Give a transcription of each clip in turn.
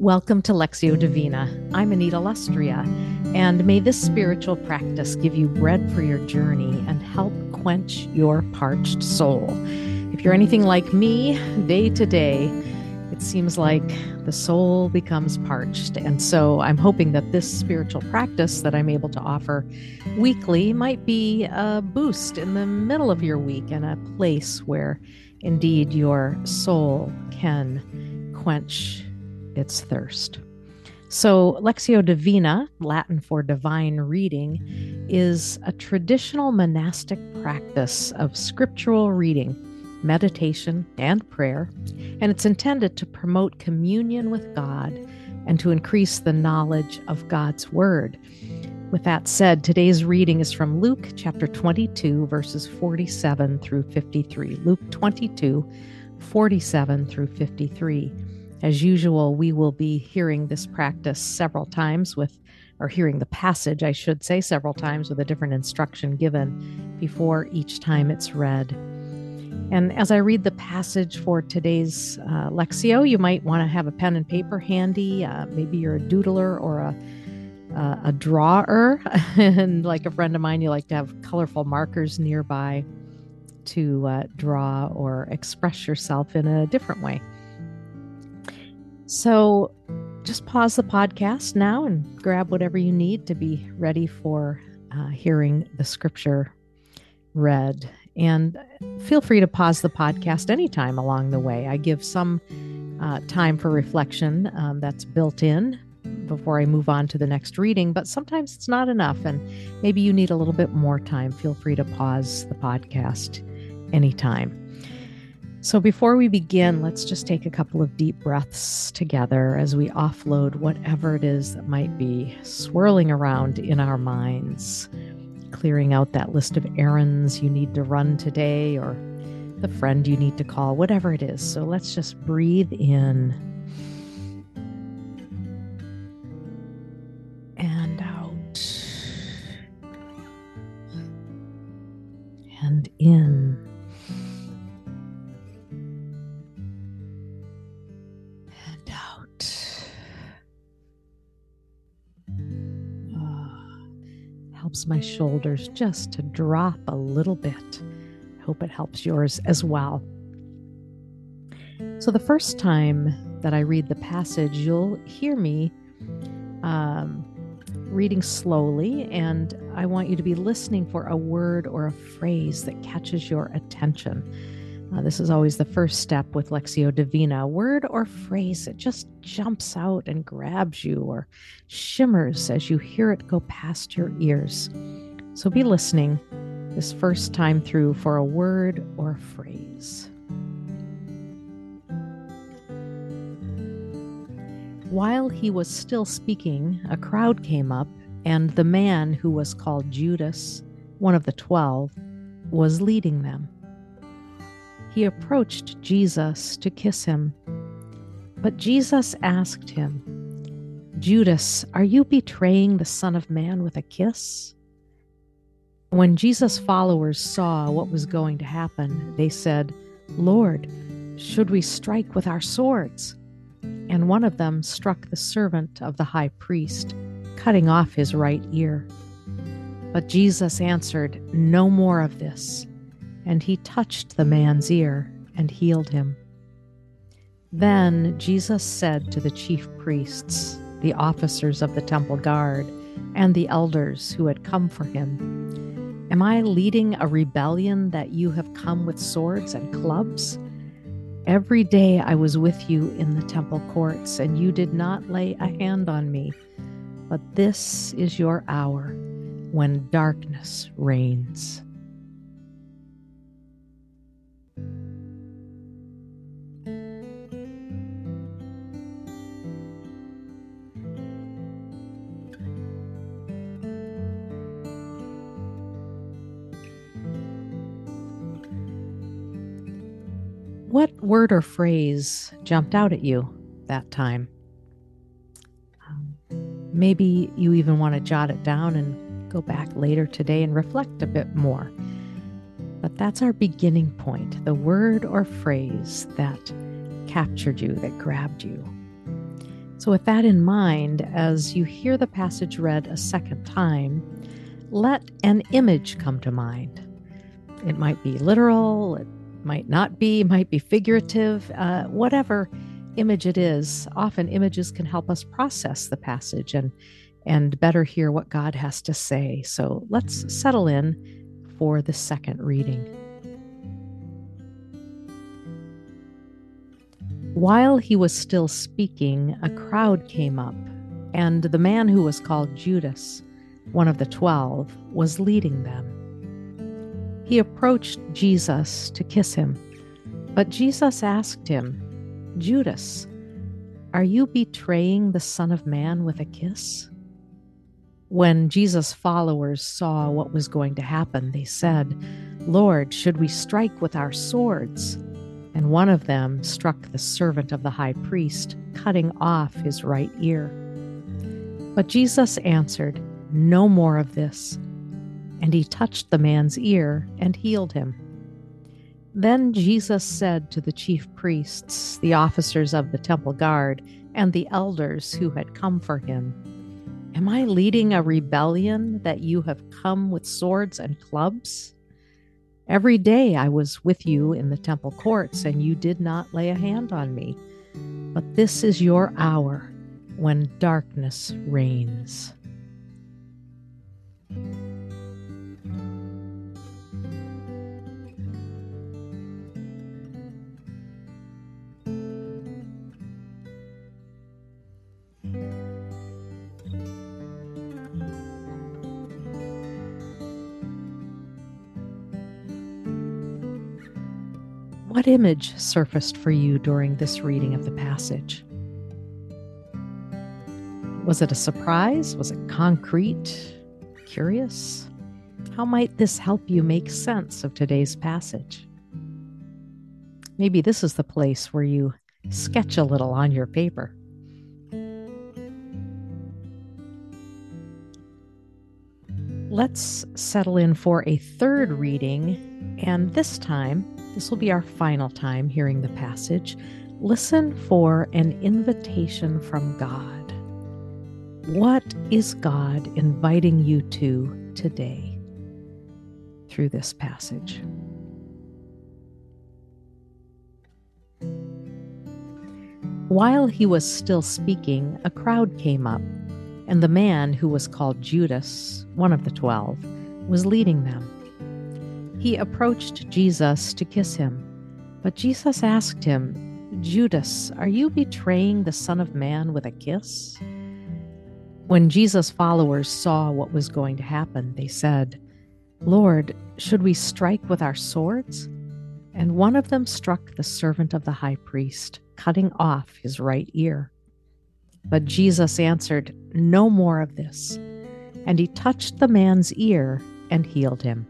Welcome to Lectio Divina. I'm Anita Lustrea, and may this spiritual practice give you bread for your journey and help quench your parched soul. If you're anything like me, day to day, it seems like the soul becomes parched. And so I'm hoping that this spiritual practice that I'm able to offer weekly might be a boost in the middle of your week and a place where indeed your soul can quench its thirst. So, Lectio Divina, Latin for divine reading, is a traditional monastic practice of scriptural reading, meditation, and prayer, and it's intended to promote communion with God and to increase the knowledge of God's Word. With that said, today's reading is from Luke chapter 22, verses 47 through 53. Luke 22, 47 through 53. As usual, we will be hearing this practice several times with, or hearing the passage, I should say, several times with a different instruction given before each time it's read. And as I read the passage for today's uh, Lectio, you might want to have a pen and paper handy. Uh, maybe you're a doodler or a uh, a drawer, and like a friend of mine, you like to have colorful markers nearby to uh, draw or express yourself in a different way. So just pause the podcast now and grab whatever you need to be ready for uh, hearing the scripture read. And feel free to pause the podcast anytime along the way. I give some uh, time for reflection um, that's built in before I move on to the next reading, but sometimes it's not enough, and maybe you need a little bit more time. Feel free to pause the podcast anytime. So, before we begin, let's just take a couple of deep breaths together as we offload whatever it is that might be swirling around in our minds, clearing out that list of errands you need to run today or the friend you need to call, whatever it is. So, let's just breathe in helps my shoulders just to drop a little bit. I hope it helps yours as well. So, the first time that I read the passage, you'll hear me um, reading slowly, and I want you to be listening for a word or a phrase that catches your attention. Uh, this is always the first step with Lectio Divina. Word or phrase it just jumps out and grabs you or shimmers as you hear it go past your ears. So be listening this first time through for a word or phrase. While he was still speaking, a crowd came up, and the man who was called Judas, one of the twelve, was leading them he approached Jesus to kiss him. But Jesus asked him, Judas, are you betraying the Son of Man with a kiss? When Jesus' followers saw what was going to happen, they said, Lord, should we strike with our swords? And one of them struck the servant of the high priest, cutting off his right ear. But Jesus answered, No more of this and he touched the man's ear and healed him. Then Jesus said to the chief priests, the officers of the temple guard, and the elders who had come for him, Am I leading a rebellion that you have come with swords and clubs? Every day I was with you in the temple courts, and you did not lay a hand on me. But this is your hour when darkness reigns. Word or phrase jumped out at you that time? Um, maybe you even want to jot it down and go back later today and reflect a bit more. But that's our beginning point the word or phrase that captured you, that grabbed you. So, with that in mind, as you hear the passage read a second time, let an image come to mind. It might be literal, it might not be, might be figurative, uh, whatever image it is. Often images can help us process the passage and and better hear what God has to say. So let's settle in for the second reading. While he was still speaking, a crowd came up, and the man who was called Judas, one of the twelve, was leading them. He approached Jesus to kiss him, but Jesus asked him, Judas, are you betraying the Son of Man with a kiss? When Jesus' followers saw what was going to happen, they said, Lord, should we strike with our swords? And one of them struck the servant of the high priest, cutting off his right ear. But Jesus answered, No more of this. And he touched the man's ear and healed him. Then Jesus said to the chief priests, the officers of the temple guard, and the elders who had come for him, Am I leading a rebellion that you have come with swords and clubs? Every day I was with you in the temple courts, and you did not lay a hand on me. But this is your hour when darkness reigns. What image surfaced for you during this reading of the passage? Was it a surprise? Was it concrete? Curious? How might this help you make sense of today's passage? Maybe this is the place where you sketch a little on your paper. Let's settle in for a third reading, and this time this will be our final time hearing the passage. Listen for an invitation from God. What is God inviting you to today through this passage? While he was still speaking, a crowd came up, and the man who was called Judas, one of the twelve, was leading them. He approached Jesus to kiss him, but Jesus asked him, Judas, are you betraying the Son of Man with a kiss? When Jesus' followers saw what was going to happen, they said, Lord, should we strike with our swords? And one of them struck the servant of the high priest, cutting off his right ear. But Jesus answered, No more of this. And he touched the man's ear and healed him.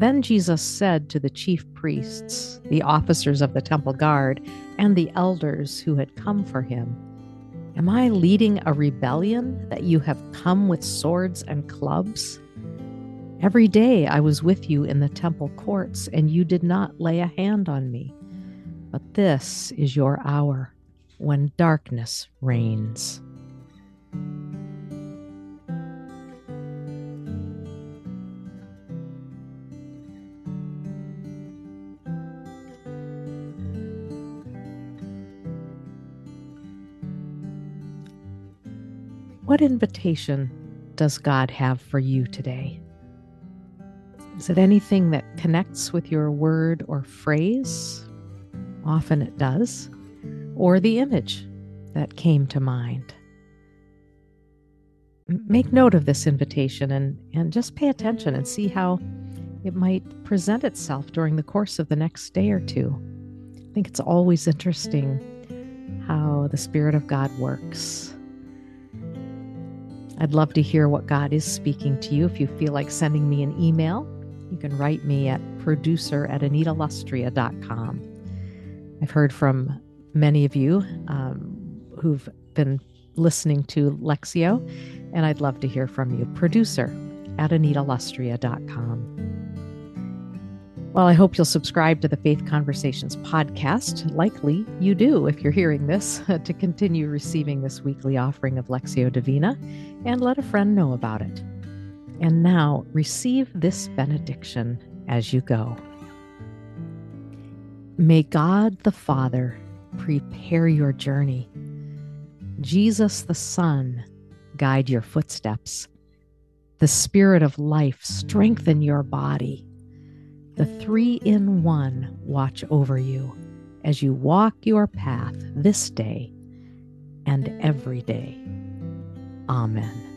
Then Jesus said to the chief priests, the officers of the temple guard, and the elders who had come for him, Am I leading a rebellion that you have come with swords and clubs? Every day I was with you in the temple courts, and you did not lay a hand on me. But this is your hour when darkness reigns. What invitation does God have for you today? Is it anything that connects with your word or phrase? Often it does. Or the image that came to mind. Make note of this invitation and, and just pay attention and see how it might present itself during the course of the next day or two. I think it's always interesting how the Spirit of God works I'd love to hear what God is speaking to you. If you feel like sending me an email, you can write me at producer at anitalustrea.com. I've heard from many of you um, who've been listening to Lectio, and I'd love to hear from you. Producer at anitalustrea.com. Well, I hope you'll subscribe to the Faith Conversations podcast. Likely you do if you're hearing this, to continue receiving this weekly offering of Lectio Divina and let a friend know about it. And now receive this benediction as you go. May God the Father prepare your journey, Jesus the Son guide your footsteps, the Spirit of life strengthen your body the three in one watch over you as you walk your path this day and every day. Amen.